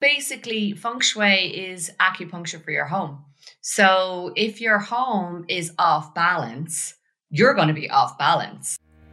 Basically, feng shui is acupuncture for your home. So if your home is off balance, you're going to be off balance.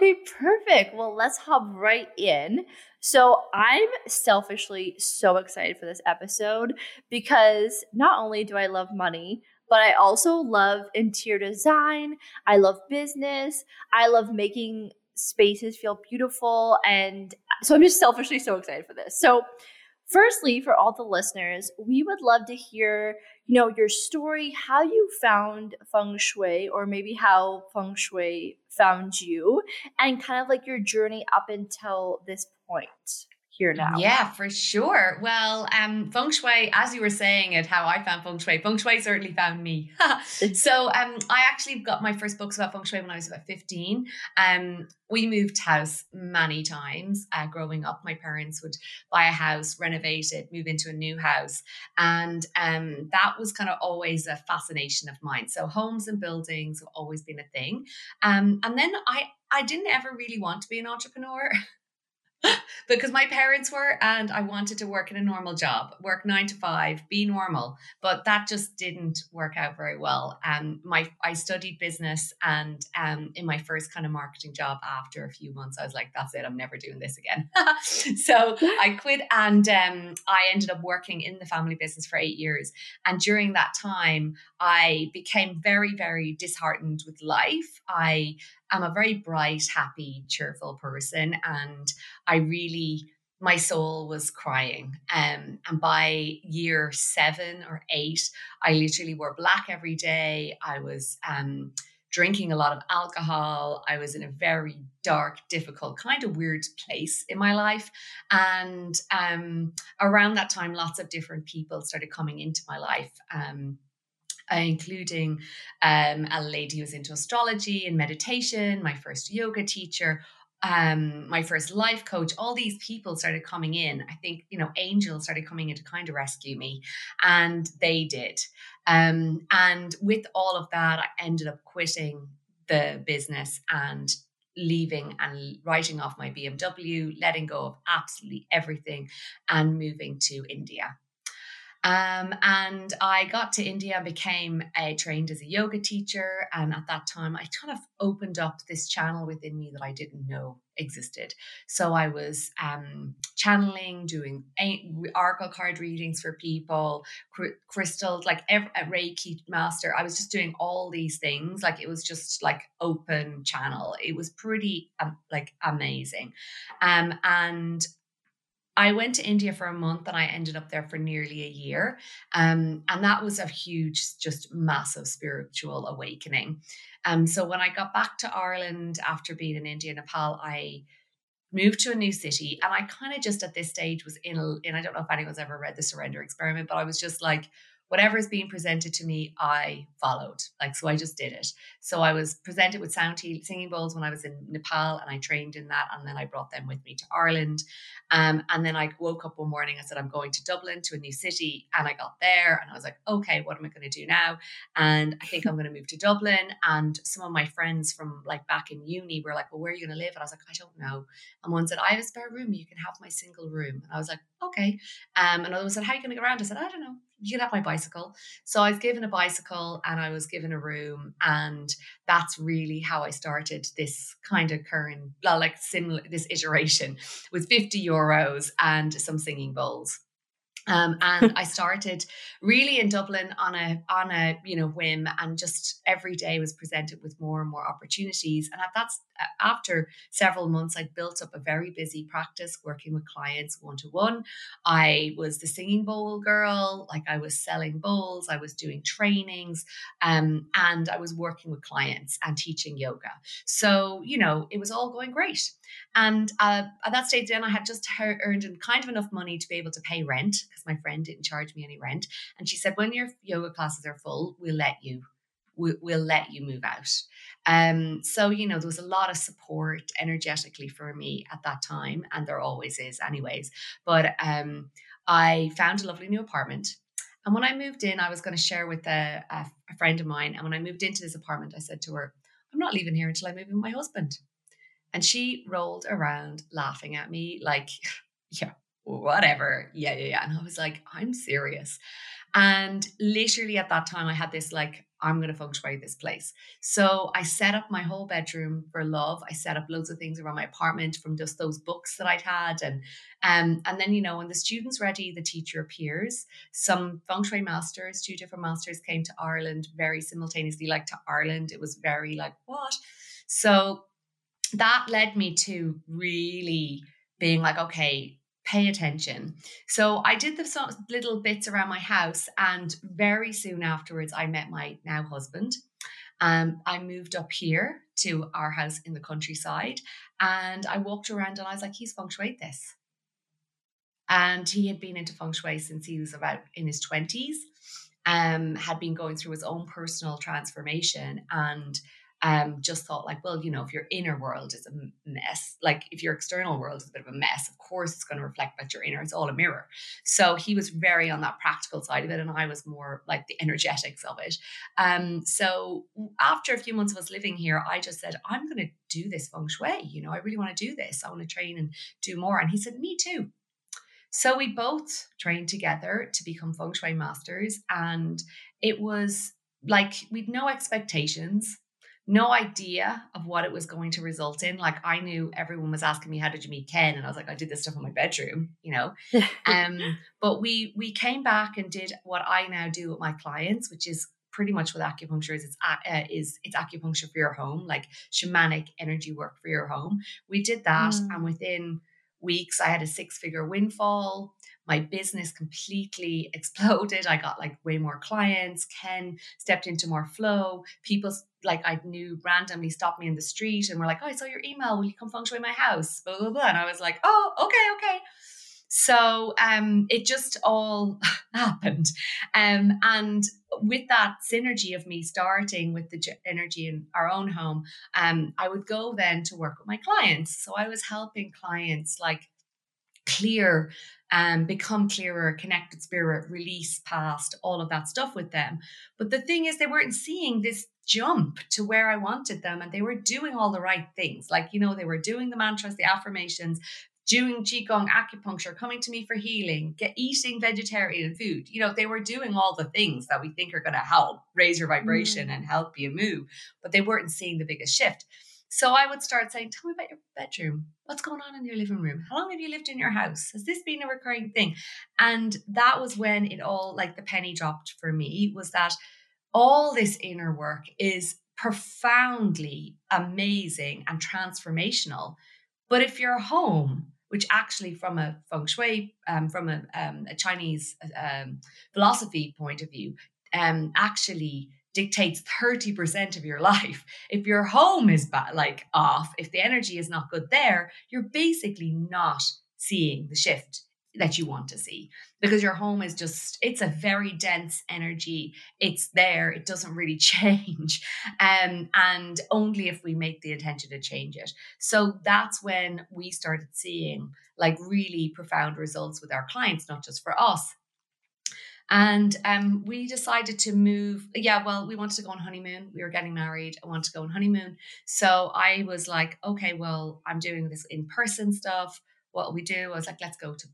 Okay, perfect. Well, let's hop right in. So, I'm selfishly so excited for this episode because not only do I love money, but I also love interior design. I love business. I love making spaces feel beautiful. And so, I'm just selfishly so excited for this. So, firstly, for all the listeners, we would love to hear, you know, your story, how you found feng shui, or maybe how feng shui found you, and kind of like your journey up until this point here now. Yeah, for sure. Well, um, feng shui, as you were saying it, how I found feng shui, feng shui certainly found me. so um, I actually got my first books about feng shui when I was about 15. Um, we moved house many times uh, growing up. My parents would buy a house, renovate it, move into a new house. And um, that was kind of always a fascination of mine. So homes and buildings have always been a thing. Um, and then I, I didn't ever really want to be an entrepreneur. because my parents were and I wanted to work in a normal job, work 9 to 5, be normal, but that just didn't work out very well. Um my I studied business and um in my first kind of marketing job after a few months I was like that's it, I'm never doing this again. so I quit and um I ended up working in the family business for 8 years and during that time I became very very disheartened with life. I am a very bright, happy, cheerful person. And I really, my soul was crying. Um, and by year seven or eight, I literally wore black every day. I was um, drinking a lot of alcohol. I was in a very dark, difficult, kind of weird place in my life. And um, around that time, lots of different people started coming into my life. Um, uh, including um, a lady who was into astrology and meditation, my first yoga teacher, um, my first life coach, all these people started coming in. I think, you know, angels started coming in to kind of rescue me, and they did. Um, and with all of that, I ended up quitting the business and leaving and writing off my BMW, letting go of absolutely everything, and moving to India. Um, and I got to India and became uh, trained as a yoga teacher. And at that time, I kind of opened up this channel within me that I didn't know existed. So I was um, channeling, doing oracle card readings for people, crystals, like every, a Reiki master. I was just doing all these things. Like it was just like open channel. It was pretty um, like amazing. Um, and I went to India for a month and I ended up there for nearly a year. Um, and that was a huge, just massive spiritual awakening. Um, so when I got back to Ireland after being in India, and Nepal, I moved to a new city. And I kind of just at this stage was in, and I don't know if anyone's ever read the surrender experiment, but I was just like, whatever is being presented to me, I followed. Like, so I just did it. So I was presented with sound singing bowls when I was in Nepal and I trained in that. And then I brought them with me to Ireland. Um, and then I woke up one morning, I said, I'm going to Dublin to a new city. And I got there and I was like, okay, what am I going to do now? And I think I'm going to move to Dublin. And some of my friends from like back in uni were like, well, where are you going to live? And I was like, I don't know. And one said, I have a spare room. You can have my single room. And I was like, okay. Um, another one said, how are you going to get around? I said, I don't know you can have my bicycle. So I was given a bicycle and I was given a room. And that's really how I started this kind of current, like similar, this iteration with 50 euros and some singing bowls. Um, and I started really in Dublin on a on a you know whim, and just every day was presented with more and more opportunities. And at that after several months, I built up a very busy practice working with clients one to one. I was the singing bowl girl, like I was selling bowls, I was doing trainings, um, and I was working with clients and teaching yoga. So, you know, it was all going great. And uh, at that stage, then I had just earned kind of enough money to be able to pay rent because my friend didn't charge me any rent. And she said, when your yoga classes are full, we'll let you we'll, we'll let you move out. Um, so, you know, there was a lot of support energetically for me at that time, and there always is, anyways. But um, I found a lovely new apartment. And when I moved in, I was going to share with a, a, a friend of mine. And when I moved into this apartment, I said to her, I'm not leaving here until I move in with my husband. And she rolled around laughing at me, like, yeah, whatever. Yeah, yeah, yeah. And I was like, I'm serious. And literally at that time, I had this like, I'm going to feng shui this place. So I set up my whole bedroom for love. I set up loads of things around my apartment from just those books that I'd had. And um, and then, you know, when the student's ready, the teacher appears. Some feng shui masters, two different masters came to Ireland very simultaneously, like to Ireland. It was very like, what? So that led me to really being like, okay, pay attention. So I did the little bits around my house, and very soon afterwards, I met my now husband. Um, I moved up here to our house in the countryside, and I walked around and I was like, "He's feng shui this," and he had been into feng shui since he was about in his twenties. Um, had been going through his own personal transformation and um, just thought like, well, you know, if your inner world is a mess, like if your external world is a bit of a mess, of course it's going to reflect that your inner. It's all a mirror. So he was very on that practical side of it, and I was more like the energetics of it. Um, so after a few months of us living here, I just said, I'm going to do this feng shui. You know, I really want to do this. I want to train and do more. And he said, me too. So we both trained together to become feng shui masters, and it was like we'd no expectations no idea of what it was going to result in. Like I knew everyone was asking me, how did you meet Ken? And I was like, I did this stuff in my bedroom, you know. um, but we we came back and did what I now do with my clients, which is pretty much what acupuncture is. It's uh, is it's acupuncture for your home, like shamanic energy work for your home. We did that, mm. and within weeks, I had a six figure windfall my business completely exploded. I got like way more clients. Ken stepped into more flow. People like I knew randomly stopped me in the street and were like, "Oh, I saw your email. Will you come feng shui my house?" Blah blah blah. And I was like, "Oh, okay, okay." So um, it just all happened, um, and with that synergy of me starting with the energy in our own home, um, I would go then to work with my clients. So I was helping clients like clear and um, become clearer, connected spirit, release past all of that stuff with them. But the thing is, they weren't seeing this jump to where I wanted them, and they were doing all the right things. Like, you know, they were doing the mantras, the affirmations, doing qigong, acupuncture, coming to me for healing, get eating vegetarian food. You know, they were doing all the things that we think are going to help raise your vibration mm. and help you move, but they weren't seeing the biggest shift. So I would start saying, Tell me about your bedroom. What's going on in your living room? How long have you lived in your house? Has this been a recurring thing? And that was when it all, like the penny dropped for me, was that all this inner work is profoundly amazing and transformational. But if your home, which actually from a feng shui, um, from a, um, a Chinese um, philosophy point of view, um, actually dictates 30% of your life. If your home is bad, like off, if the energy is not good there, you're basically not seeing the shift that you want to see. Because your home is just it's a very dense energy. It's there. It doesn't really change. Um, and only if we make the intention to change it. So that's when we started seeing like really profound results with our clients not just for us and um, we decided to move. Yeah, well, we wanted to go on honeymoon. We were getting married. I wanted to go on honeymoon. So I was like, okay, well, I'm doing this in person stuff. What we do? I was like, let's go to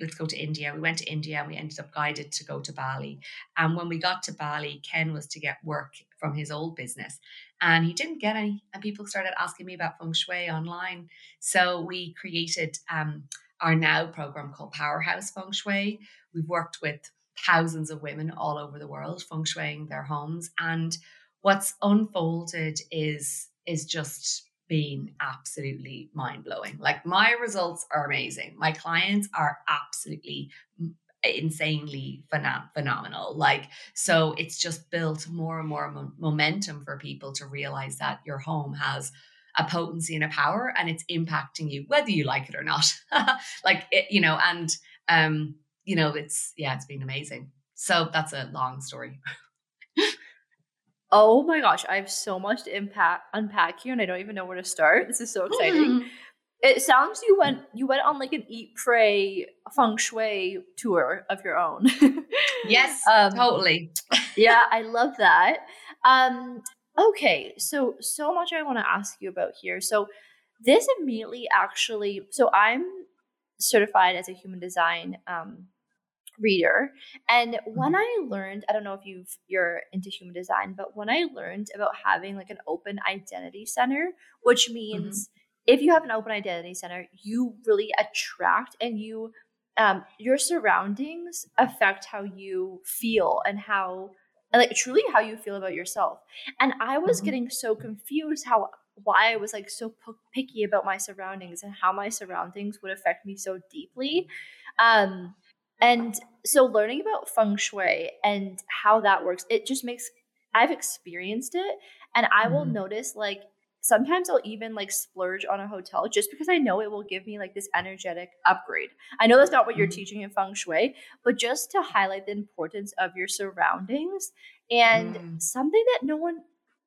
let's go to India. We went to India and we ended up guided to go to Bali. And when we got to Bali, Ken was to get work from his old business and he didn't get any. And people started asking me about feng shui online. So we created um, our now program called Powerhouse Feng Shui. We've worked with thousands of women all over the world feng shuiing their homes. And what's unfolded is is just been absolutely mind blowing. Like my results are amazing. My clients are absolutely insanely phenom- phenomenal. Like, so it's just built more and more mo- momentum for people to realize that your home has a potency and a power and it's impacting you, whether you like it or not. like, it, you know, and, um, you know, it's, yeah, it's been amazing. So that's a long story. oh my gosh, I have so much to impact, unpack here and I don't even know where to start. This is so exciting. It sounds you went you went on like an eat pray feng shui tour of your own. yes, um, totally. yeah, I love that. Um, okay, so so much I want to ask you about here. So this immediately actually, so I'm certified as a human design um, reader, and when mm-hmm. I learned, I don't know if you've you're into human design, but when I learned about having like an open identity center, which means mm-hmm if you have an open identity center, you really attract and you um, your surroundings affect how you feel and how like truly how you feel about yourself. And I was mm-hmm. getting so confused how why I was like so p- picky about my surroundings and how my surroundings would affect me so deeply. Um, and so learning about feng shui and how that works, it just makes I've experienced it and I mm-hmm. will notice like sometimes I'll even like splurge on a hotel just because I know it will give me like this energetic upgrade. I know that's not what you're mm. teaching in feng shui, but just to highlight the importance of your surroundings and mm. something that no one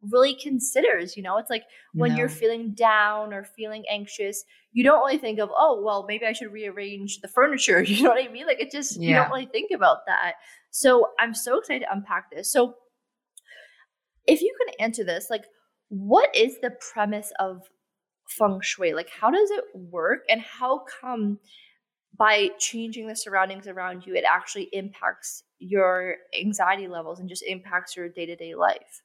really considers, you know, it's like when no. you're feeling down or feeling anxious, you don't really think of, oh, well, maybe I should rearrange the furniture. You know what I mean? Like it just, yeah. you don't really think about that. So I'm so excited to unpack this. So if you can answer this, like, what is the premise of feng shui? Like, how does it work, and how come by changing the surroundings around you, it actually impacts your anxiety levels and just impacts your day to day life?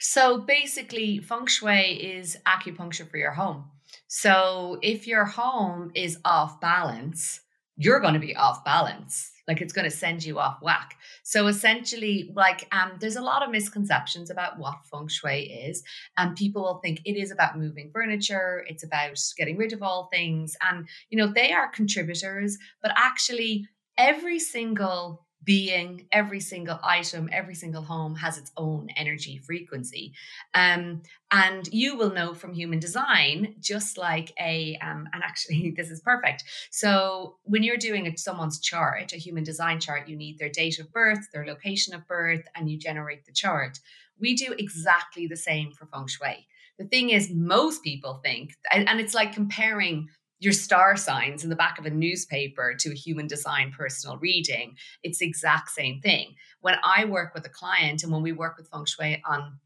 So basically, feng shui is acupuncture for your home. So if your home is off balance, you're going to be off balance like it's going to send you off whack so essentially like um there's a lot of misconceptions about what feng shui is and people will think it is about moving furniture it's about getting rid of all things and you know they are contributors but actually every single being every single item every single home has its own energy frequency. Um, and you will know from human design just like a um, and actually this is perfect. So when you're doing a, someone's chart a human design chart you need their date of birth their location of birth and you generate the chart. We do exactly the same for feng shui. The thing is most people think and, and it's like comparing your star signs in the back of a newspaper to a human design personal reading, it's the exact same thing. When I work with a client and when we work with feng shui on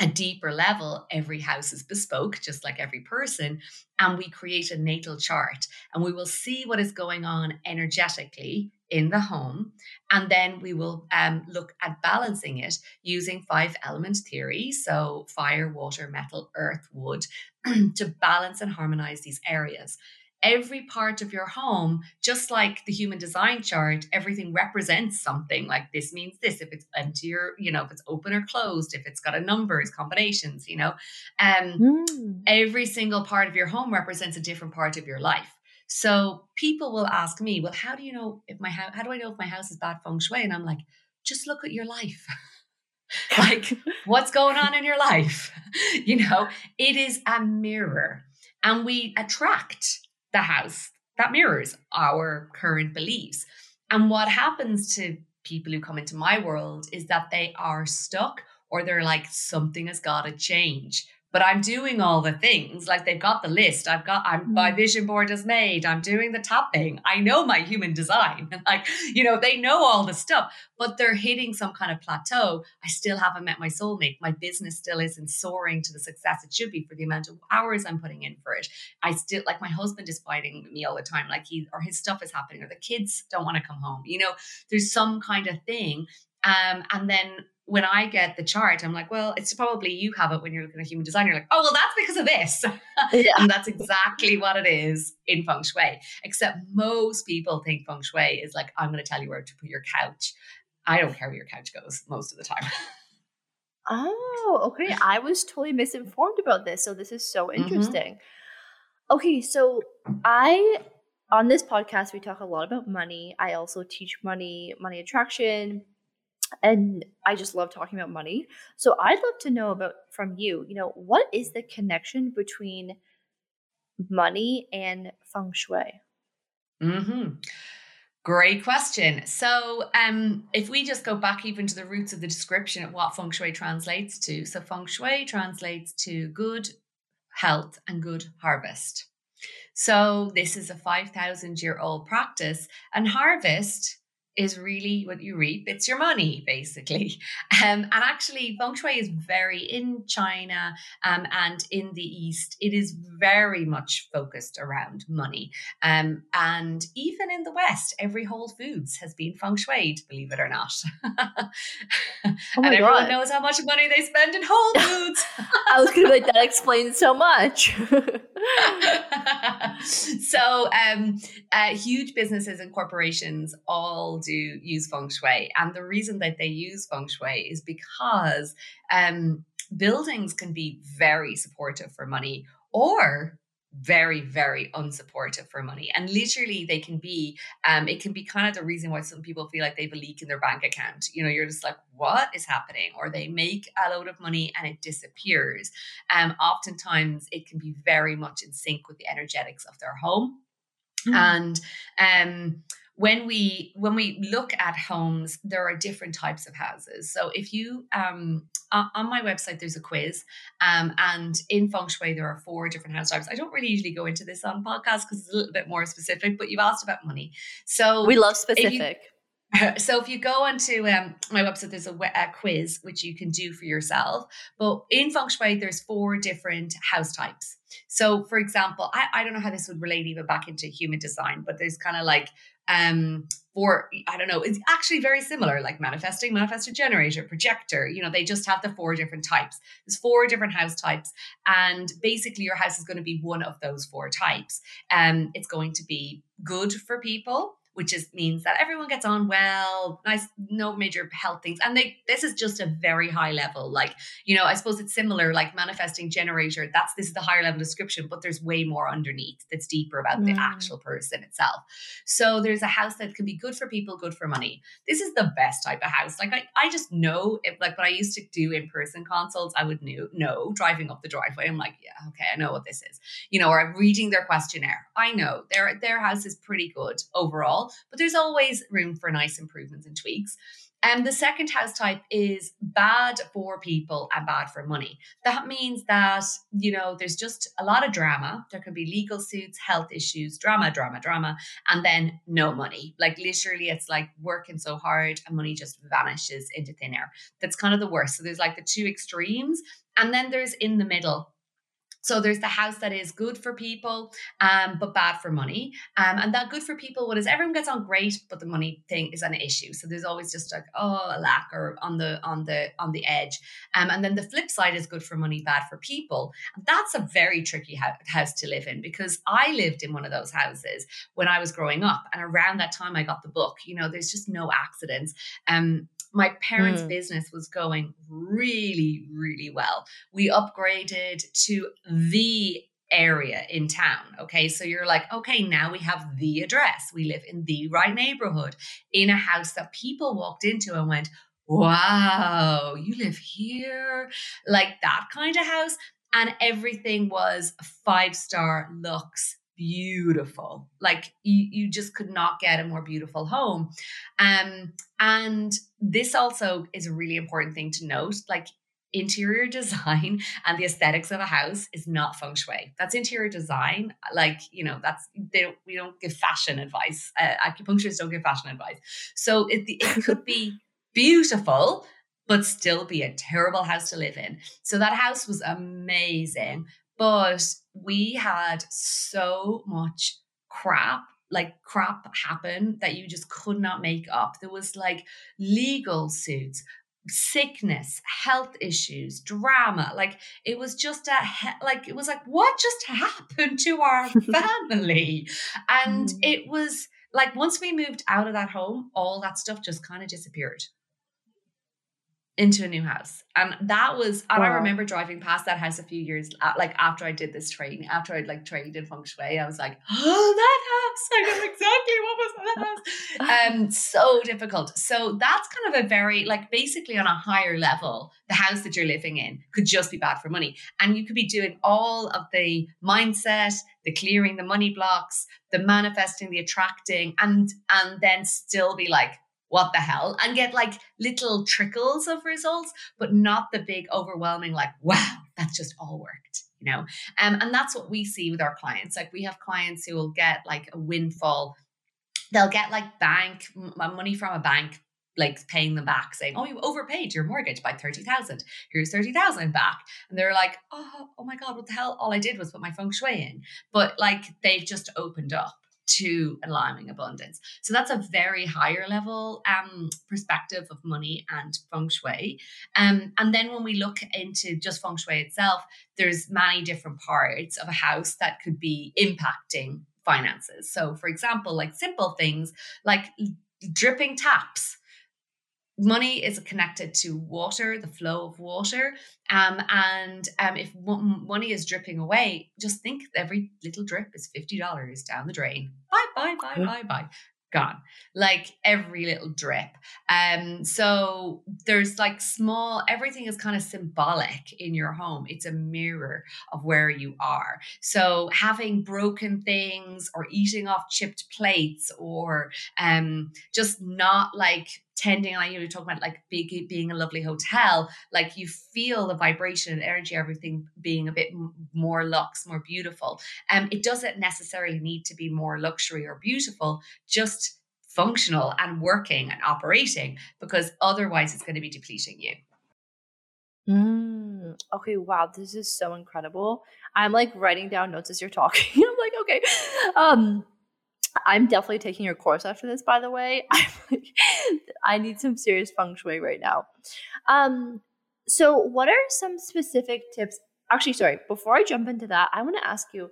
a deeper level, every house is bespoke, just like every person. And we create a natal chart and we will see what is going on energetically in the home. And then we will um, look at balancing it using five element theory. So, fire, water, metal, earth, wood, to balance and harmonize these areas every part of your home, just like the human design chart, everything represents something. Like this means this, if it's empty or, you know, if it's open or closed, if it's got a numbers, combinations, you know. Um mm. every single part of your home represents a different part of your life. So people will ask me, well, how do you know if my house how do I know if my house is bad feng shui? And I'm like, just look at your life. like what's going on in your life? you know, it is a mirror and we attract the house that mirrors our current beliefs. And what happens to people who come into my world is that they are stuck or they're like, something has got to change but I'm doing all the things. Like they've got the list. I've got I'm my mm. vision board is made. I'm doing the tapping. I know my human design. like, you know, they know all the stuff, but they're hitting some kind of plateau. I still haven't met my soulmate. My business still isn't soaring to the success it should be for the amount of hours I'm putting in for it. I still like my husband is fighting me all the time. Like he or his stuff is happening, or the kids don't want to come home. You know, there's some kind of thing. Um, and then when I get the chart, I'm like, well, it's probably you have it when you're looking at human design. You're like, oh, well, that's because of this. Yeah. and that's exactly what it is in feng shui. Except most people think feng shui is like, I'm going to tell you where to put your couch. I don't care where your couch goes most of the time. Oh, okay. I was totally misinformed about this. So this is so mm-hmm. interesting. Mm-hmm. Okay, so I on this podcast we talk a lot about money. I also teach money, money attraction, and I just love talking about money. So I'd love to know about from you, you know, what is the connection between money and feng shui? Mm-hmm. Great question. So, um, if we just go back even to the roots of the description of what feng shui translates to, so feng shui translates to good health and good harvest. So, this is a 5,000 year old practice, and harvest is really what you reap. It's your money, basically. Um, and actually, feng shui is very in China um, and in the East. It is very much focused around money. Um, and even in the West, every Whole Foods has been feng shui, believe it or not. oh and everyone God. knows how much money they spend in Whole Foods. I was going to be like, that explains so much. so, um, uh, huge businesses and corporations all do use feng shui. And the reason that they use feng shui is because um, buildings can be very supportive for money or very very unsupportive for money. And literally they can be um it can be kind of the reason why some people feel like they have a leak in their bank account. You know you're just like what is happening? Or they make a load of money and it disappears. Um oftentimes it can be very much in sync with the energetics of their home. Mm. and um when we when we look at homes there are different types of houses. So if you um on my website there's a quiz um and in feng shui there are four different house types. I don't really usually go into this on podcast because it's a little bit more specific but you've asked about money. So we love specific. so if you go onto um, my website there's a, a, quiz which you can do for yourself. But in feng shui there's four different house types. So for example I, I don't know how this would relate even back into human design but there's kind of like um for i don't know it's actually very similar like manifesting manifestor generator projector you know they just have the four different types. There's four different house types and basically your house is going to be one of those four types. Um it's going to be good for people which is means that everyone gets on well, nice, no major health things. And they this is just a very high level. Like, you know, I suppose it's similar, like manifesting generator. That's this is the higher level description, but there's way more underneath that's deeper about mm. the actual person itself. So there's a house that can be good for people, good for money. This is the best type of house. Like I, I just know if like what I used to do in person consults, I would know, know driving up the driveway. I'm like, yeah, okay, I know what this is. You know, or I'm reading their questionnaire. I know their their house is pretty good overall but there's always room for nice improvements and tweaks. And the second house type is bad for people and bad for money. That means that, you know, there's just a lot of drama. There can be legal suits, health issues, drama, drama, drama, and then no money. Like literally, it's like working so hard and money just vanishes into thin air. That's kind of the worst. So there's like the two extremes. And then there's in the middle so there's the house that is good for people, um, but bad for money. Um, and that good for people, what is everyone gets on great, but the money thing is an issue. So there's always just like oh a lack or on the on the on the edge. Um, and then the flip side is good for money, bad for people. And that's a very tricky house to live in because I lived in one of those houses when I was growing up, and around that time I got the book. You know, there's just no accidents. Um, my parents' mm. business was going really, really well. We upgraded to the area in town. Okay. So you're like, okay, now we have the address. We live in the right neighborhood in a house that people walked into and went, wow, you live here? Like that kind of house. And everything was five star looks beautiful. Like you, you just could not get a more beautiful home. Um, and this also is a really important thing to note. Like interior design and the aesthetics of a house is not feng shui. That's interior design. Like, you know, that's, they don't, we don't give fashion advice. Uh, acupuncturists don't give fashion advice. So it, it could be beautiful, but still be a terrible house to live in. So that house was amazing, but we had so much crap like crap happen that you just could not make up. There was like legal suits, sickness, health issues, drama. Like it was just a he- like it was like what just happened to our family? and mm. it was like once we moved out of that home, all that stuff just kind of disappeared. Into a new house. And that was, and I remember driving past that house a few years, uh, like after I did this training, after I'd like trained in feng shui, I was like, oh, that house, I know exactly what was that house. Um, so difficult. So that's kind of a very, like basically on a higher level, the house that you're living in could just be bad for money. And you could be doing all of the mindset, the clearing the money blocks, the manifesting, the attracting, and and then still be like, what the hell? And get like little trickles of results, but not the big overwhelming, like, wow, that's just all worked, you know? Um, and that's what we see with our clients. Like we have clients who will get like a windfall. They'll get like bank money from a bank, like paying them back, saying, "Oh, you overpaid your mortgage by thirty thousand. Here's thirty thousand back." And they're like, "Oh, oh my god, what the hell? All I did was put my feng shui in." But like they've just opened up to allowing abundance. So that's a very higher level um, perspective of money and feng shui. Um, and then when we look into just feng shui itself, there's many different parts of a house that could be impacting finances. So, for example, like simple things like dripping taps. Money is connected to water, the flow of water. Um, and um, if mo- money is dripping away, just think every little drip is $50 down the drain. Bye, bye, bye, bye, bye. Gone. Like every little drip. Um, so there's like small, everything is kind of symbolic in your home. It's a mirror of where you are. So having broken things or eating off chipped plates or um just not like tending like you were talking about like big, being a lovely hotel like you feel the vibration and energy everything being a bit more luxe more beautiful um it doesn't necessarily need to be more luxury or beautiful just functional and working and operating because otherwise it's going to be depleting you Mm, okay, wow, this is so incredible. I'm like writing down notes as you're talking. I'm like, okay. Um I'm definitely taking your course after this, by the way. I'm like, I need some serious feng shui right now. Um, so what are some specific tips? Actually, sorry, before I jump into that, I want to ask you,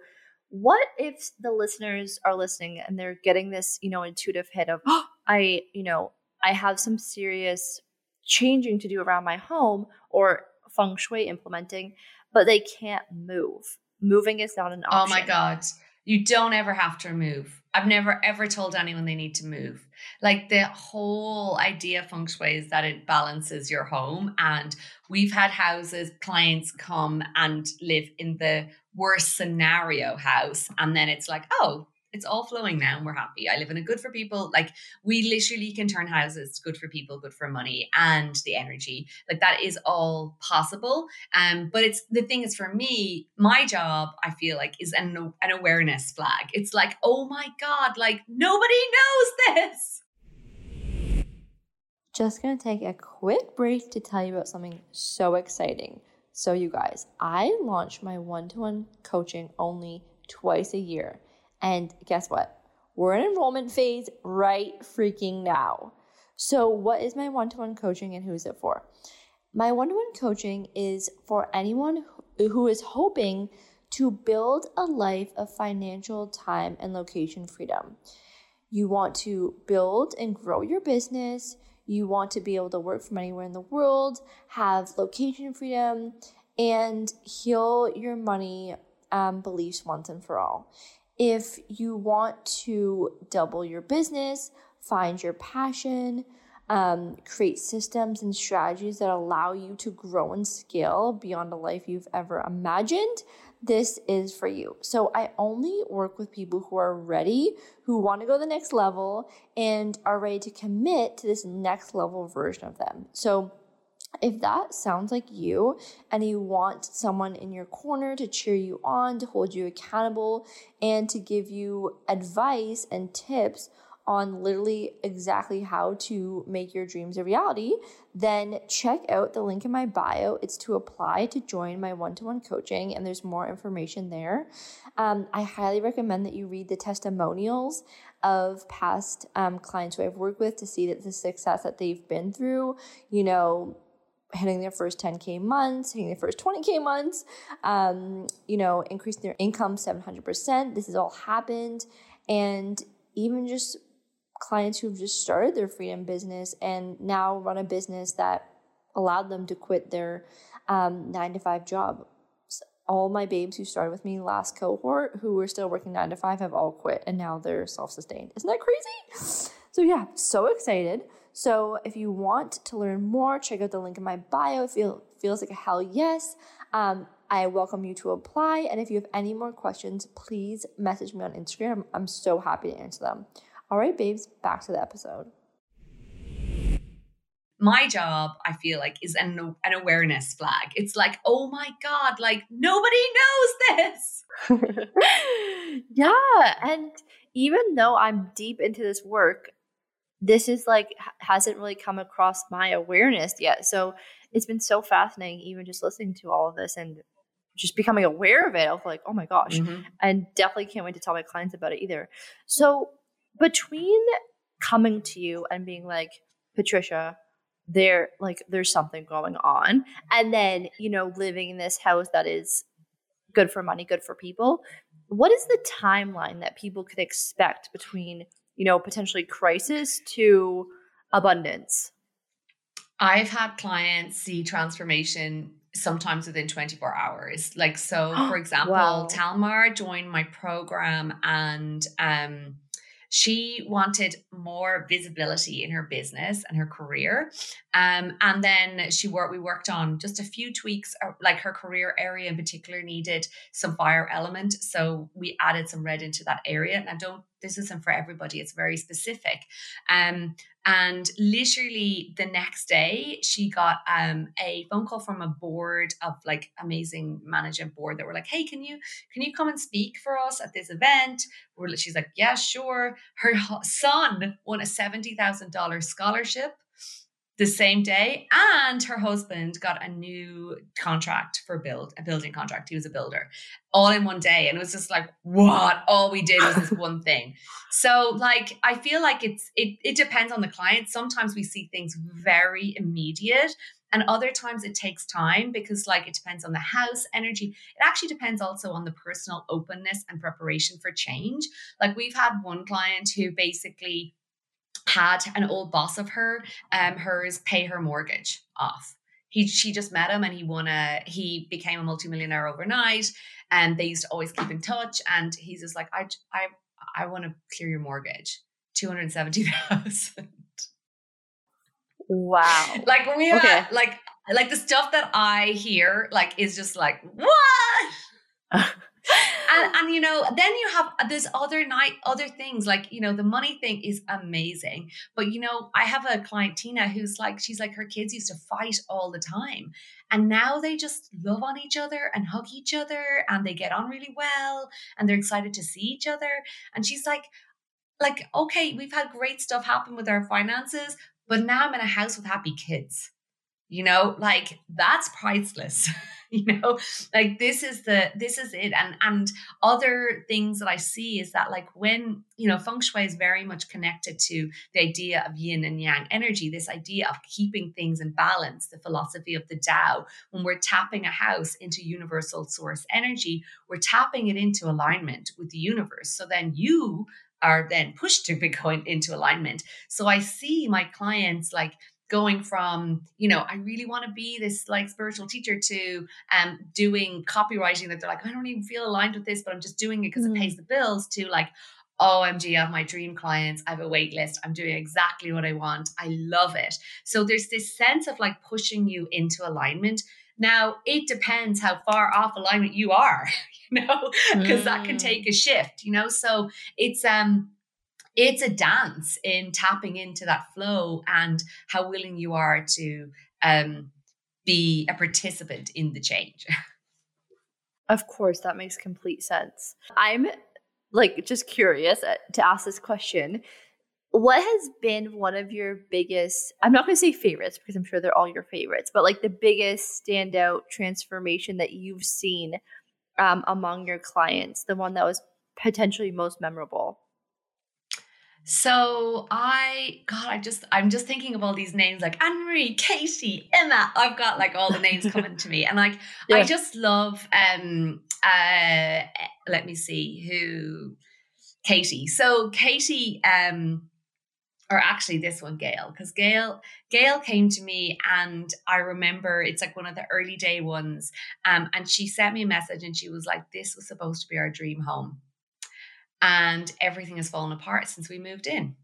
what if the listeners are listening and they're getting this, you know, intuitive hit of, oh, I, you know, I have some serious changing to do around my home or feng shui implementing, but they can't move. Moving is not an option. oh my god you don't ever have to move i've never ever told anyone they need to move. Like the whole idea of feng shui is that it balances your home and we've had houses clients come and live in the worst scenario house and then it's like oh it's all flowing now and we're happy i live in a good for people like we literally can turn houses good for people good for money and the energy like that is all possible um but it's the thing is for me my job i feel like is an, an awareness flag it's like oh my god like nobody knows this Just gonna take a quick break to tell you about something so exciting. So, you guys, I launch my one to one coaching only twice a year. And guess what? We're in enrollment phase right freaking now. So, what is my one to one coaching and who is it for? My one to one coaching is for anyone who- is hoping to build a life of financial time and location freedom. You want to build and grow your business. You want to be able to work from anywhere in the world, have location freedom, and heal your money um, beliefs once and for all. If you want to double your business, find your passion, um, create systems and strategies that allow you to grow and scale beyond a life you've ever imagined, this is for you. So I only work with people who are ready, who want to go to the next level, and are ready to commit to this next level version of them. So if that sounds like you and you want someone in your corner to cheer you on, to hold you accountable, and to give you advice and tips on literally exactly how to make your dreams a reality, then check out the link in my bio. It's to apply to join my one to one coaching, and there's more information there. Um, I highly recommend that you read the testimonials of past um, clients who I've worked with to see that the success that they've been through, you know, hitting their first 10k months, hitting their first 20k months, um, you know, increasing their income 700%. This has all happened, and even just clients who've just started their freedom business and now run a business that allowed them to quit their um, nine to five job. All my babes who started with me last cohort, who were still working nine to five, have all quit and now they're self sustained. Isn't that crazy? So, yeah, so excited. So, if you want to learn more, check out the link in my bio. If It feels like a hell yes. Um, I welcome you to apply. And if you have any more questions, please message me on Instagram. I'm so happy to answer them. All right, babes, back to the episode. My job, I feel like, is an, an awareness flag. It's like, oh my God, like nobody knows this. yeah. And even though I'm deep into this work, this is like hasn't really come across my awareness yet. So it's been so fascinating, even just listening to all of this and just becoming aware of it. Of like, oh my gosh, mm-hmm. and definitely can't wait to tell my clients about it either. So between coming to you and being like, Patricia, there like there's something going on, and then you know living in this house that is good for money, good for people. What is the timeline that people could expect between you know potentially crisis to abundance? I've had clients see transformation sometimes within 24 hours. Like, so for example, wow. Talmar joined my program and um, she wanted more visibility in her business and her career. Um, and then she worked, we worked on just a few tweaks, uh, like her career area in particular needed some fire element. So we added some red into that area. And I don't, this isn't for everybody, it's very specific. Um, and literally the next day, she got um, a phone call from a board of like amazing management board that were like, "Hey, can you can you come and speak for us at this event?" she's like, "Yeah, sure." Her son won a seventy thousand dollars scholarship the same day and her husband got a new contract for build a building contract. He was a builder all in one day and it was just like what? All we did was this one thing. So like i feel like it's it, it depends on the client. Sometimes we see things very immediate and other times it takes time because like it depends on the house energy. It actually depends also on the personal openness and preparation for change. Like we've had one client who basically had an old boss of her, um, hers pay her mortgage off. He she just met him and he won a he became a multimillionaire overnight. And they used to always keep in touch. And he's just like, I I I want to clear your mortgage, two hundred seventy thousand. Wow. Like we okay. are like like the stuff that I hear like is just like what. and, oh. and you know then you have there's other night other things like you know the money thing is amazing. But you know i have a client tina who's like she's like her kids used to fight all the time. And now they just love on each other and hug each other and they get on really well and they're excited to see each other. And she's like like okay we've had great stuff happen with our finances but now i'm in a house with happy kids. You know like that's priceless you know? Like this is the this is it and and other things that i see is that like when you know feng shui is very much connected to the idea of yin and yang energy this idea of keeping things in balance the philosophy of the Tao. When we're tapping a house into universal source energy we're tapping it into alignment with the universe. So then you are then pushed to be going into alignment. So i see my clients like going from you know i really want to be this like spiritual teacher to um doing copywriting that they're like i don't even feel aligned with this but i'm just doing it because mm. it pays mm. the bills to like omg i have my dream clients i have a wait list i'm doing exactly what i want i love it so there's this sense of like pushing you into alignment now it depends how far off alignment you are you know because mm. that can take a shift you know so it's um it's a dance in tapping into that flow and how willing you are to um, be a participant in the change. Of course, that makes complete sense. I'm like just curious uh, to ask this question. What has been one of your biggest, I'm not going to say favorites because I'm sure they're all your favorites, but like the biggest standout transformation that you've seen um, among your clients, the one that was potentially most memorable? So I, God, I just, I'm just thinking of all these names like Anne Marie, Katie, Emma. I've got like all the names coming to me, and like yeah. I just love. Um, uh, let me see who, Katie. So Katie, um, or actually this one gail because gail gail came to me and i remember it's like one of the early day ones um, and she sent me a message and she was like this was supposed to be our dream home and everything has fallen apart since we moved in.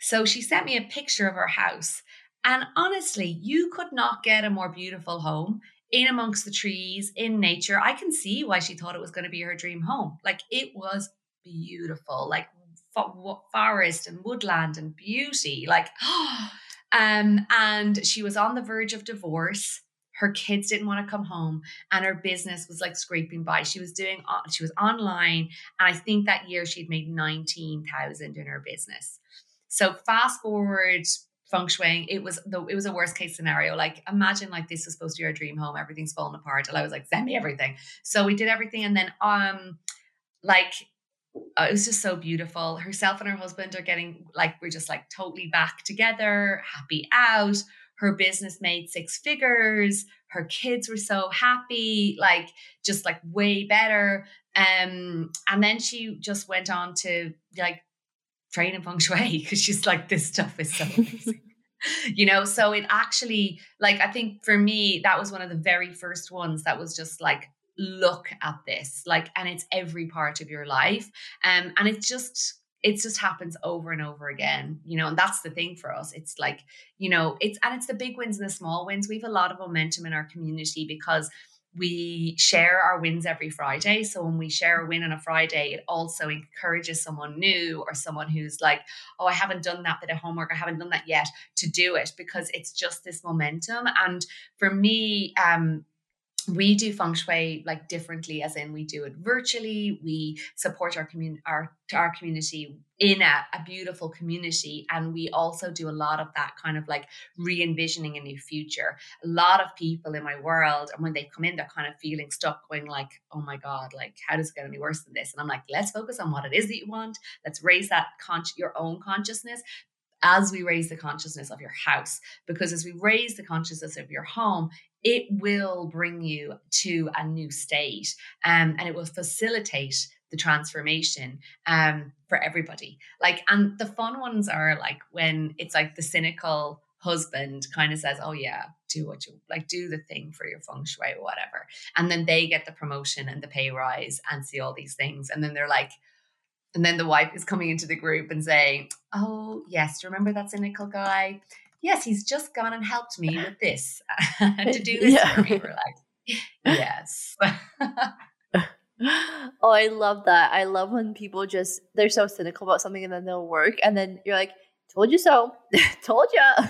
So she sent me a picture of her house and honestly you could not get a more beautiful home in amongst the trees in nature. I can see why she thought it was going to be her dream home. Like it was beautiful like forest and woodland and beauty like um and she was on the verge of divorce her kids didn't want to come home and her business was like scraping by she was doing she was online and i think that year she'd made 19,000 in her business so fast forward feng shui it was the it was a worst case scenario like imagine like this was supposed to be our dream home everything's falling apart and i was like send me everything so we did everything and then um like uh, it was just so beautiful. Herself and her husband are getting like we're just like totally back together, happy out. Her business made six figures. Her kids were so happy, like just like way better. Um, and then she just went on to like train in feng shui because she's like, this stuff is so amazing. you know, so it actually like I think for me that was one of the very first ones that was just like look at this like and it's every part of your life um and it's just it just happens over and over again you know and that's the thing for us it's like you know it's and it's the big wins and the small wins we have a lot of momentum in our community because we share our wins every Friday. So when we share a win on a Friday, it also encourages someone new or someone who's like, oh, I haven't done that bit of homework, I haven't done that yet to do it because it's just this momentum. And for me, um, we do feng shui like differently as in we do it virtually we support our community our our community in a, a, beautiful community and we also do a lot of that kind of like re-envisioning a new future. A lot of people in my world and when they come in they're kind of feeling stuck going like oh my god like how does it get any worse than this? And i'm like let's focus on what it is that you want. Let's raise that con- your own consciousness as we raise the consciousness of your house. Because as we raise the consciousness of your home, it will bring you to a new state um, and it will facilitate the transformation um, for everybody. Like, and the fun ones are like when it's like the cynical husband kind of says, Oh, yeah, do what you like, do the thing for your feng shui or whatever. And then they get the promotion and the pay rise and see all these things. And then they're like, and then the wife is coming into the group and saying, Oh, yes, remember that cynical guy? Yes, he's just gone and helped me with this to do this yeah. for me. We're like, Yes. oh, I love that. I love when people just, they're so cynical about something and then they'll work. And then you're like, told you so told you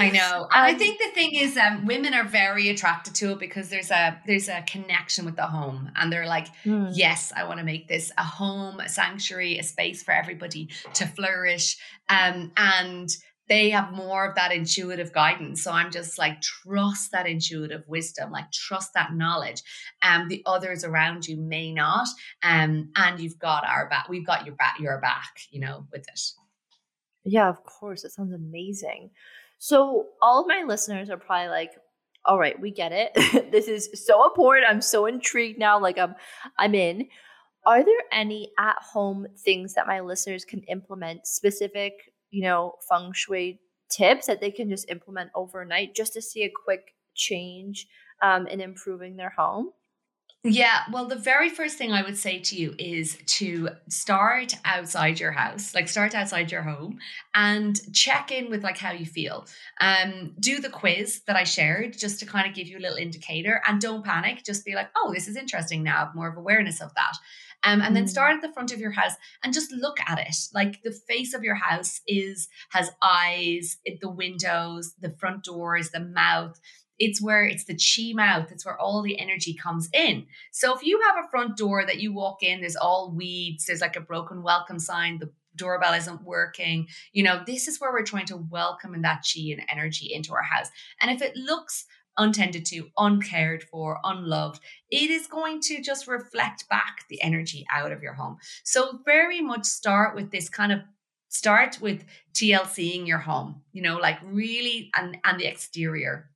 i know um, i think the thing is um, women are very attracted to it because there's a there's a connection with the home and they're like mm. yes i want to make this a home a sanctuary a space for everybody to flourish um, and they have more of that intuitive guidance. So I'm just like, trust that intuitive wisdom, like trust that knowledge. And um, the others around you may not. Um, and you've got our back, we've got your back, your back, you know, with it. Yeah, of course. It sounds amazing. So, all of my listeners are probably like, all right, we get it. this is so important. I'm so intrigued now. Like, I'm, I'm in. Are there any at home things that my listeners can implement, specific, you know, feng shui tips that they can just implement overnight just to see a quick change um, in improving their home? Yeah, well, the very first thing I would say to you is to start outside your house, like start outside your home and check in with like how you feel. Um, do the quiz that I shared just to kind of give you a little indicator and don't panic. Just be like, oh, this is interesting now. have more of awareness of that. Um, and then mm. start at the front of your house and just look at it. Like the face of your house is has eyes, it, the windows, the front doors, the mouth it's where it's the chi mouth it's where all the energy comes in so if you have a front door that you walk in there's all weeds there's like a broken welcome sign the doorbell isn't working you know this is where we're trying to welcome in that chi and energy into our house and if it looks untended to uncared for unloved it is going to just reflect back the energy out of your home. So very much start with this kind of start with TLCing your home, you know, like really and and the exterior.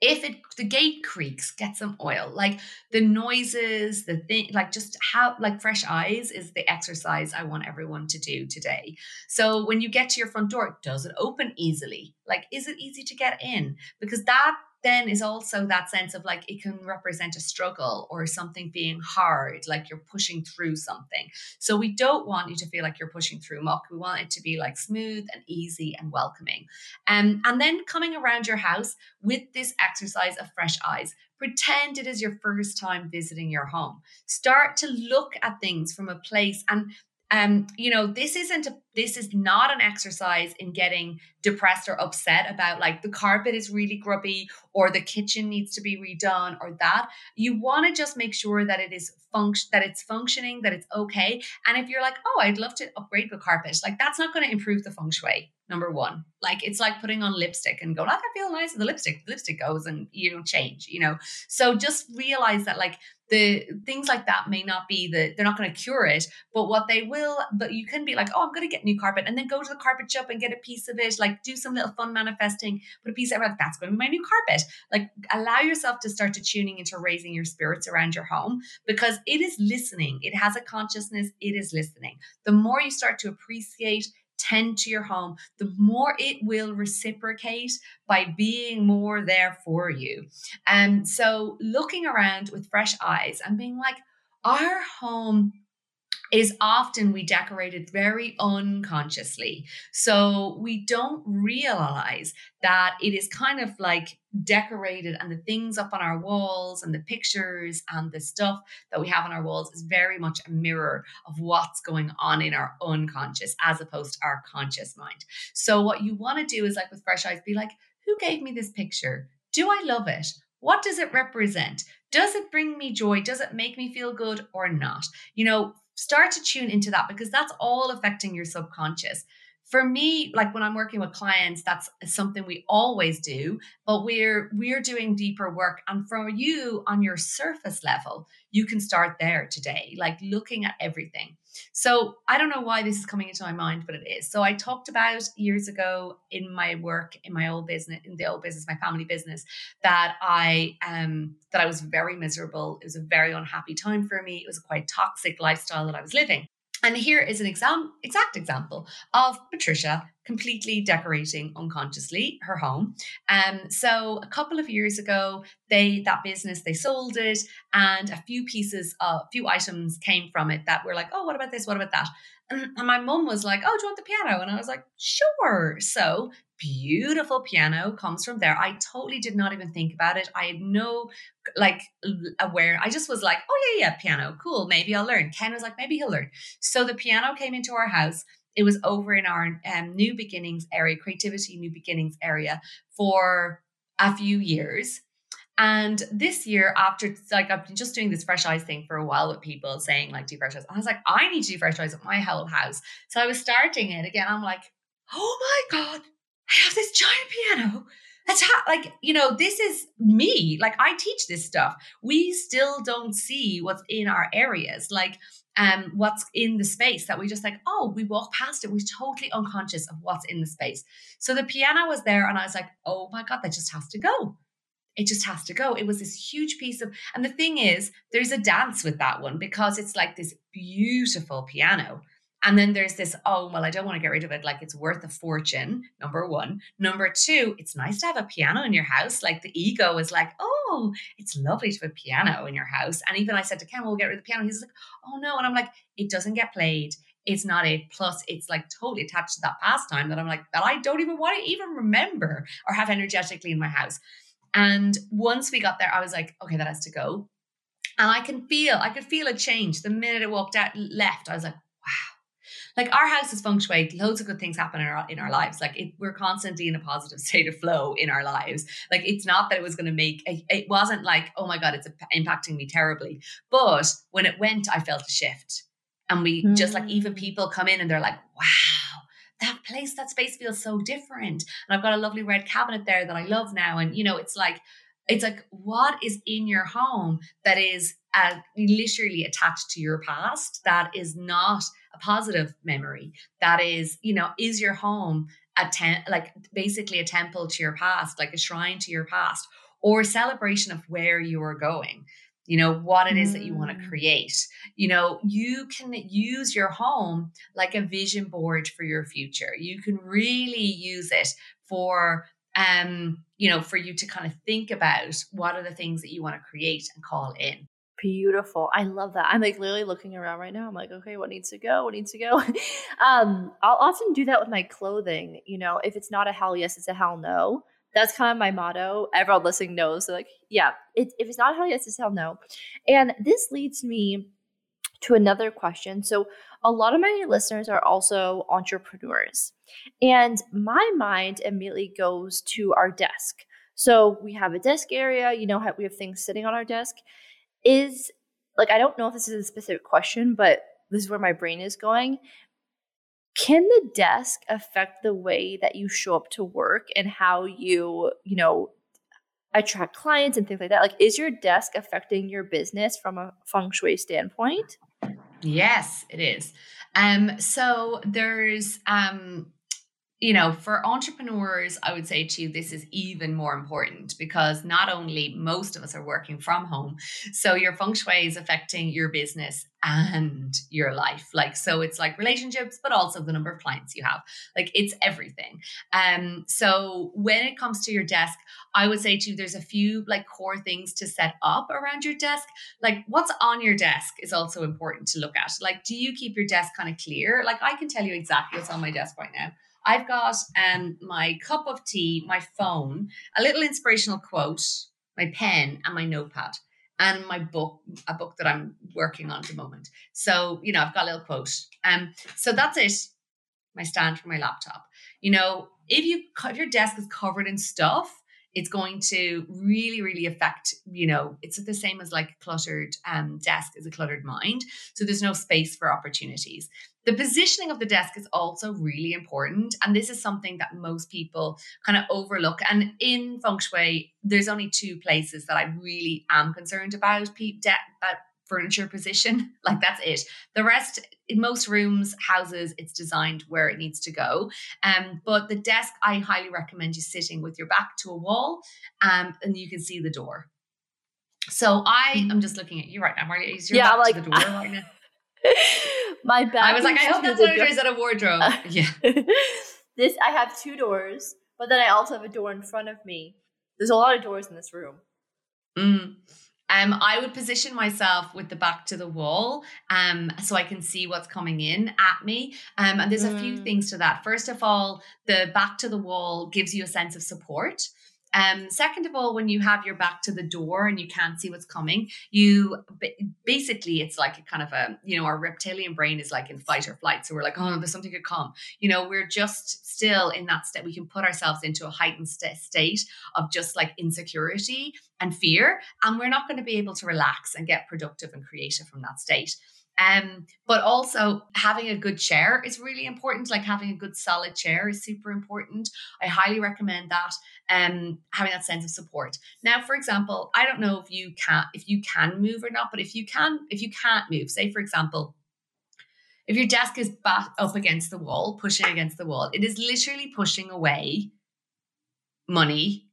If it the gate creaks get some oil like the noises the thing like just how like fresh eyes is the exercise i want everyone to do today. So when you get to your front door does it open easily? Like is it easy to get in? Because that then is also that sense of like it can represent a struggle or something being hard, like you're pushing through something. So we don't want you to feel like you're pushing through muck. We want it to be like smooth and easy and welcoming. Um, and then coming around your house with this exercise of fresh eyes. Pretend it is your first time visiting your home. Start to look at things from a place and um, you know, this isn't a, this is not an exercise in getting depressed or upset about like the carpet is really grubby or the kitchen needs to be redone or that. You want to just make sure that it is function that it's functioning, that it's okay. And if you're like, oh, I'd love to upgrade the carpet, like that's not going to improve the feng shui. Number one, like it's like putting on lipstick and go, like I feel nice. The lipstick, the lipstick goes and you don't change, you know. So just realize that like the things like that may not be the they're not going to cure it but what they will but you can be like oh i'm going to get new carpet and then go to the carpet shop and get a piece of it like do some little fun manifesting put a piece of it that's going to be my new carpet. Like allow yourself to start to tuning into raising your spirits around your home because it is listening it has a consciousness it is listening. The more you start to appreciate tend to your home, the more it will reciprocate by being more there for you. And so looking around with fresh eyes and being like, our home is often we decorate it very unconsciously. So we don't realize that it is kind of like decorated and the things up on our walls and the pictures and the stuff that we have on our walls is very much a mirror of what's going on in our unconscious as opposed to our conscious mind. So what you want to do is like with fresh eyes be like who gave me this picture? Do I love it? What does it represent? Does it bring me joy? Does it make me feel good or not? You know, start to tune into that because that's all affecting your subconscious. For me like when i'm working with clients that's something we always do but we're we're doing deeper work. And for you on your surface level you can start there today like looking at everything so i don't know why this is coming into my mind but it is. So i talked about years ago in my work in my old business in the old business my family business that i um that i was very miserable. It was a very unhappy time for me. It was a quite toxic lifestyle that i was living and here is an exam, exact example of Patricia completely decorating unconsciously her home. Um, so a couple of years ago, they that business they sold it, and a few pieces, a uh, few items came from it that were like, oh, what about this? What about that? And, my mum was like, oh, do you want the piano? And I was like, sure. So beautiful piano comes from there. I totally did not even think about it. I had no like aware. I just was like, oh yeah, yeah, piano, cool. Maybe I'll learn. Ken was like, maybe he'll learn. So the piano came into our house. It was over in our um, new beginnings area, creativity new beginnings area for a few years. And this year, after like I've been just doing this fresh eyes thing for a while with people saying like do fresh eyes. I was like, I need to do fresh eyes at my whole house. So I was starting it again. I'm like, oh my God, I have this giant piano. That's how, like, you know, this is me. Like, I teach this stuff. We still don't see what's in our areas, like, um, what's in the space that we just like, oh, we walk past it. We're totally unconscious of what's in the space. So the piano was there, and I was like, oh my God, that just has to go. It just has to go. It was this huge piece of, and the thing is, there's a dance with that one because it's like this beautiful piano and then there's this, oh, well, I don't want to get rid of it. Like it's worth a fortune, number one. Number two, it's nice to have a piano in your house. Like the ego is like, oh, it's lovely to have a piano in your house. And even I said to Ken, we'll get rid of the piano. He's like, oh, no. And I'm like, it doesn't get played. It's not it. Plus, it's like totally attached to that pastime that I'm like, that I don't even want to even remember or have energetically in my house. And once we got there, I was like, okay, that has to go. And I can feel, I could feel a change the minute it walked out left. I was like, wow like our house is feng shui loads of good things happen in our in our lives like it, we're constantly in a positive state of flow in our lives like it's not that it was going to make it wasn't like oh my god it's impacting me terribly but when it went i felt a shift and we mm. just like even mm. people come in and they're like wow that place that space feels so different. And i've got a lovely red cabinet there that i love now. And you know it's like it's like what is in your home that is uh, literally attached to your past that is not a positive memory? That is you know is your home a ten- like basically a temple to your past like a shrine to your past or celebration of where you are going you know what it is that you want to mm. create. You know you can use your home like a vision board for your future. You can really use it for um you know for you to kind of think about what are the things that you want to create and call in. Beautiful. I love that. I'm like literally looking around right now. I'm like okay what needs to go? What needs to go? Um i'll often do that with my clothing you know if it's not a hell yes it's a hell no that's kind of my motto. Everyone listening knows. Like, yeah, it, if it's not hell yes, it's hell no. And this leads me to another question. So, a lot of my listeners are also entrepreneurs, and my mind immediately goes to our desk. So, we have a desk area, you know, how we have things sitting on our desk. Is like, I don't know if this is a specific question, but this is where my brain is going can the desk affect the way that you show up to work and how you you know attract clients and things like that? Like is your desk affecting your business from a feng shui standpoint? Yes it is. Um so there's um you know, for entrepreneurs, I would say to you, this is even more important because not only most of us are working from home, so your feng shui is affecting your business and your life. Like, so it's like relationships, but also the number of clients you have. Like, it's everything. Um, so when it comes to your desk, I would say to you, there's a few like core things to set up around your desk. Like, what's on your desk is also important to look at. Like, do you keep your desk kind of clear? Like, I can tell you exactly what's on my desk right now. I've got um, my cup of tea, my phone, a little inspirational quote, my pen, and my notepad, and my book, a book that I'm working on at the moment. So, you know, I've got a little quote. Um, so that's it. My stand for my laptop. You know, if you if your desk is covered in stuff, it's going to really really affect you know it's the same as like a cluttered um, desk is a cluttered mind. So there's no space for opportunities. The positioning of the desk is also really important and this is something that most people kind of overlook. And in feng shui there's only two places that i really am concerned about pe- de- about furniture position. Like that's it. The rest, in most rooms, houses, it's designed where it needs to go. Um, but the desk, I highly recommend you sitting with your back to a wall, um, and you can see the door. So I am just looking at you right now, Marley. Is your yeah, back like, to the door right now? My back. I was like, I hope that's what it is at a wardrobe. yeah. this I have two doors, but then I also have a door in front of me. There's a lot of doors in this room. Mm. Um, I would position myself with the back to the wall um, so I can see what's coming in at me. Um, and there's a few mm. things to that. First of all, the back to the wall gives you a sense of support. Um, second of all, when you have your back to the door and you can't see what's coming, you basically it's like a kind of a you know our reptilian brain is like in fight or flight. So we're like, oh, there's something could come. You know, we're just still in that state. We can put ourselves into a heightened st- state of just like insecurity and fear, and we're not going to be able to relax and get productive and creative from that state. Um, but also having a good chair is really important. Like having a good solid chair is super important. I highly recommend that. Um, having that sense of support. Now, for example, I don't know if you can if you can move or not, but if you can, if you can't move, say for example, if your desk is back up against the wall, pushing against the wall, it is literally pushing away money,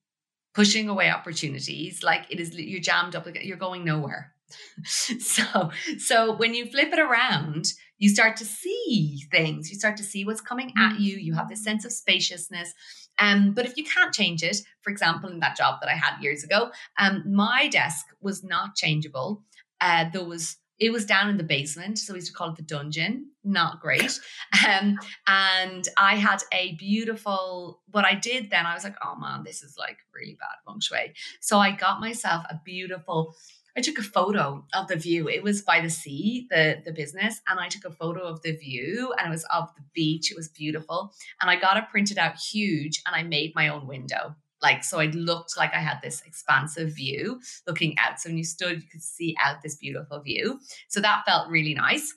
pushing away opportunities. Like it is, you're jammed up, you're going nowhere. so so when you flip it around you start to see things. You start to see what's coming at you. You have this sense of spaciousness. Um, but if you can't change it for example in that job that i had years ago um, my desk was not changeable. Uh, there was it was down in the basement so we used to call it the dungeon. Not great. Um, and i had a beautiful what i did then i was like oh man this is like really bad feng shui. So i got myself a beautiful I took a photo of the view. It was by the sea, the the business, and I took a photo of the view, and it was of the beach. It was beautiful, and I got it printed out huge, and I made my own window. Like so, it looked like I had this expansive view looking out. So when you stood, you could see out this beautiful view. So that felt really nice.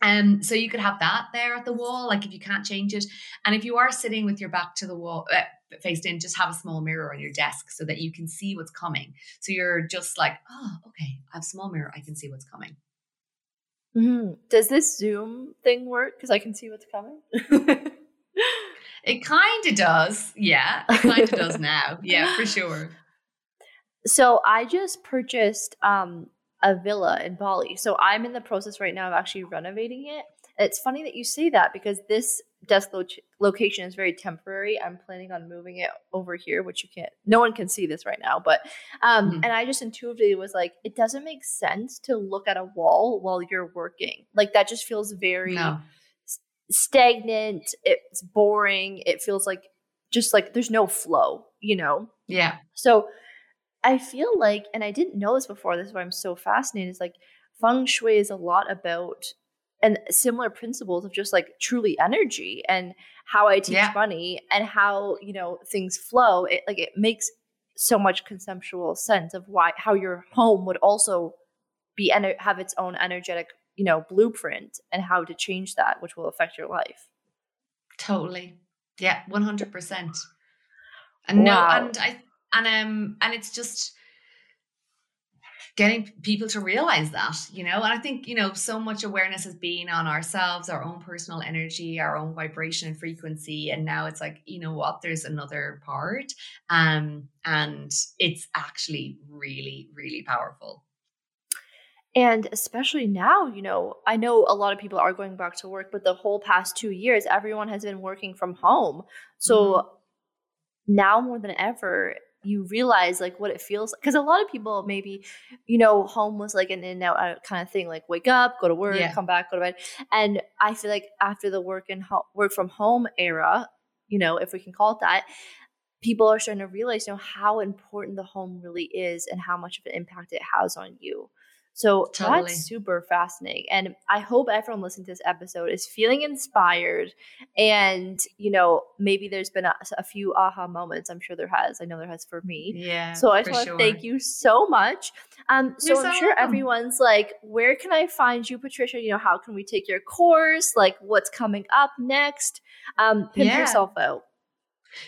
Um, so you could have that there at the wall, like if you can't change it. And if you are sitting with your back to the wall, uh, faced in, just have a small mirror on your desk so that you can see what's coming. So you're just like, oh, okay, I have a small mirror, I can see what's coming. Mm-hmm. Does this Zoom thing work? Because I can see what's coming. it kind of does. Yeah, it kind of does now. Yeah, for sure. So I just purchased um, a villa in Bali. So I'm in the process right now of actually renovating it. It's funny that you say that because this desk lo- location is very temporary. I'm planning on moving it over here, which you can't, no one can see this right now. But, um, mm-hmm. and I just intuitively was like, it doesn't make sense to look at a wall while you're working. Like that just feels very no. stagnant. It's boring. It feels like just like there's no flow, you know? Yeah. So I feel like, and I didn't know this before, this is why I'm so fascinated, is like feng shui is a lot about and similar principles of just like truly energy and how I teach yeah. money and how, you know, things flow. It like it makes so much conceptual sense of why how your home would also be and have its own energetic, you know, blueprint and how to change that, which will affect your life. Totally. Yeah, 100%. And wow. no, and I and um and it's just getting people to realize that you know? And i think you know so much awareness has been on ourselves our own personal energy our own vibration and frequency. And now it's like you know what? There's another part. Um and it's actually really really powerful. And especially now, you know, I know a lot of people are going back to work, but the whole past two years, everyone has been working from home. So mm-hmm. now more than ever, you realize like what it feels because a lot of people maybe you know home was like an in and out uh, kind of thing like wake up go to work yeah. come back go to bed and i feel like after the work and ho- work from home era you know if we can call it that people are starting to realize you know how important the home really is and how much of an impact it has on you so totally. that's super fascinating. And I hope everyone listening to this episode is feeling inspired. And, you know, maybe there's been a, a few aha moments. I'm sure there has. I know there has for me. Yeah. So I just want to sure. thank you so much. Um, so You're I'm so sure welcome. everyone's like, where can I find you, Patricia? You know, how can we take your course? Like, what's coming up next? Um, pimp yeah. yourself out.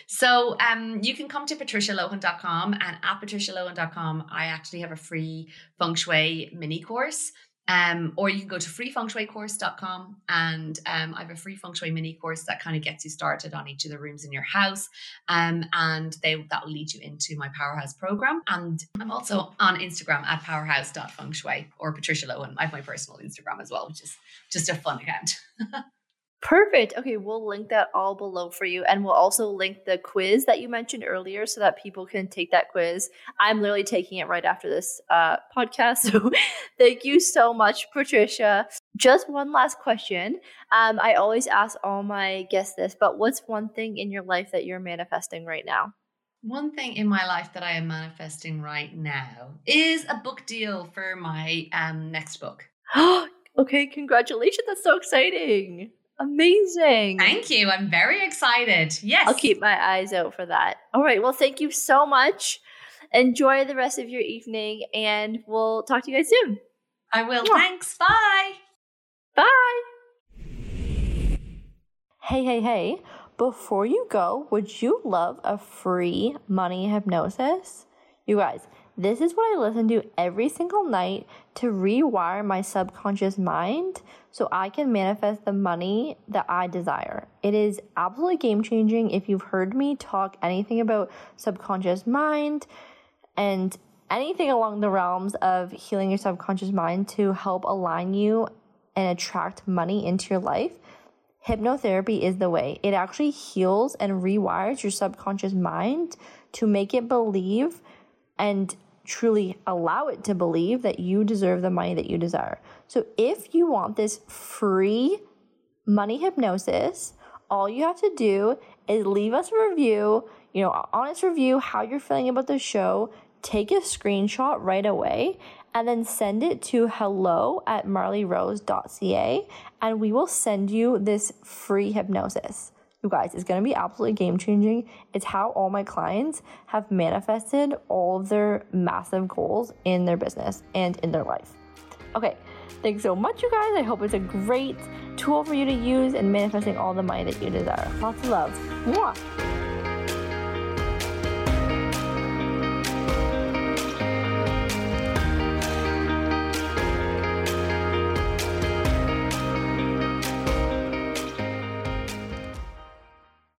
So um, you can come to patricialohan.com and at patricialohan.com, I actually have a free feng shui mini course. Um, or you can go to freefengshuicourse.com and um, I have a free feng shui mini course that kind of gets you started on each of the rooms in your house. Um, and they that will lead you into my powerhouse program. And I'm also on Instagram at powerhouse.fengshui or Patricia Lohan. I have my personal Instagram as well, which is just a fun account. Perfect. Okay, we'll link that all below for you. And we'll also link the quiz that you mentioned earlier so that people can take that quiz. I'm literally taking it right after this uh, podcast. So thank you so much, Patricia. Just one last question. Um, I always ask all my guests this, but what's one thing in your life that you're manifesting right now? One thing in my life that I am manifesting right now is a book deal for my um, next book. okay, congratulations. That's so exciting. Amazing. Thank you. I'm very excited. Yes. I'll keep my eyes out for that. All right. Well, thank you so much. Enjoy the rest of your evening and we'll talk to you guys soon. I will. Yeah. Thanks. Bye. Bye. Hey, hey, hey. Before you go, would you love a free money hypnosis? You guys, this is what I listen to every single night to rewire my subconscious mind so I can manifest the money that I desire. It is absolutely game changing. If you've heard me talk anything about subconscious mind and anything along the realms of healing your subconscious mind to help align you and attract money into your life, hypnotherapy is the way. It actually heals and rewires your subconscious mind to make it believe and truly allow it to believe that you deserve the money that you desire. So if you want this free money hypnosis, all you have to do is leave us a review, you know, honest review, how you're feeling about the show, take a screenshot right away, and then send it to hello at marleyrose.ca, and we will send you this free hypnosis. You guys, it's gonna be absolutely game changing. It's how all my clients have manifested all of their massive goals in their business and in their life. Okay, thanks so much, you guys. I hope it's a great tool for you to use in manifesting all the money that you desire. Lots of love. Mwah.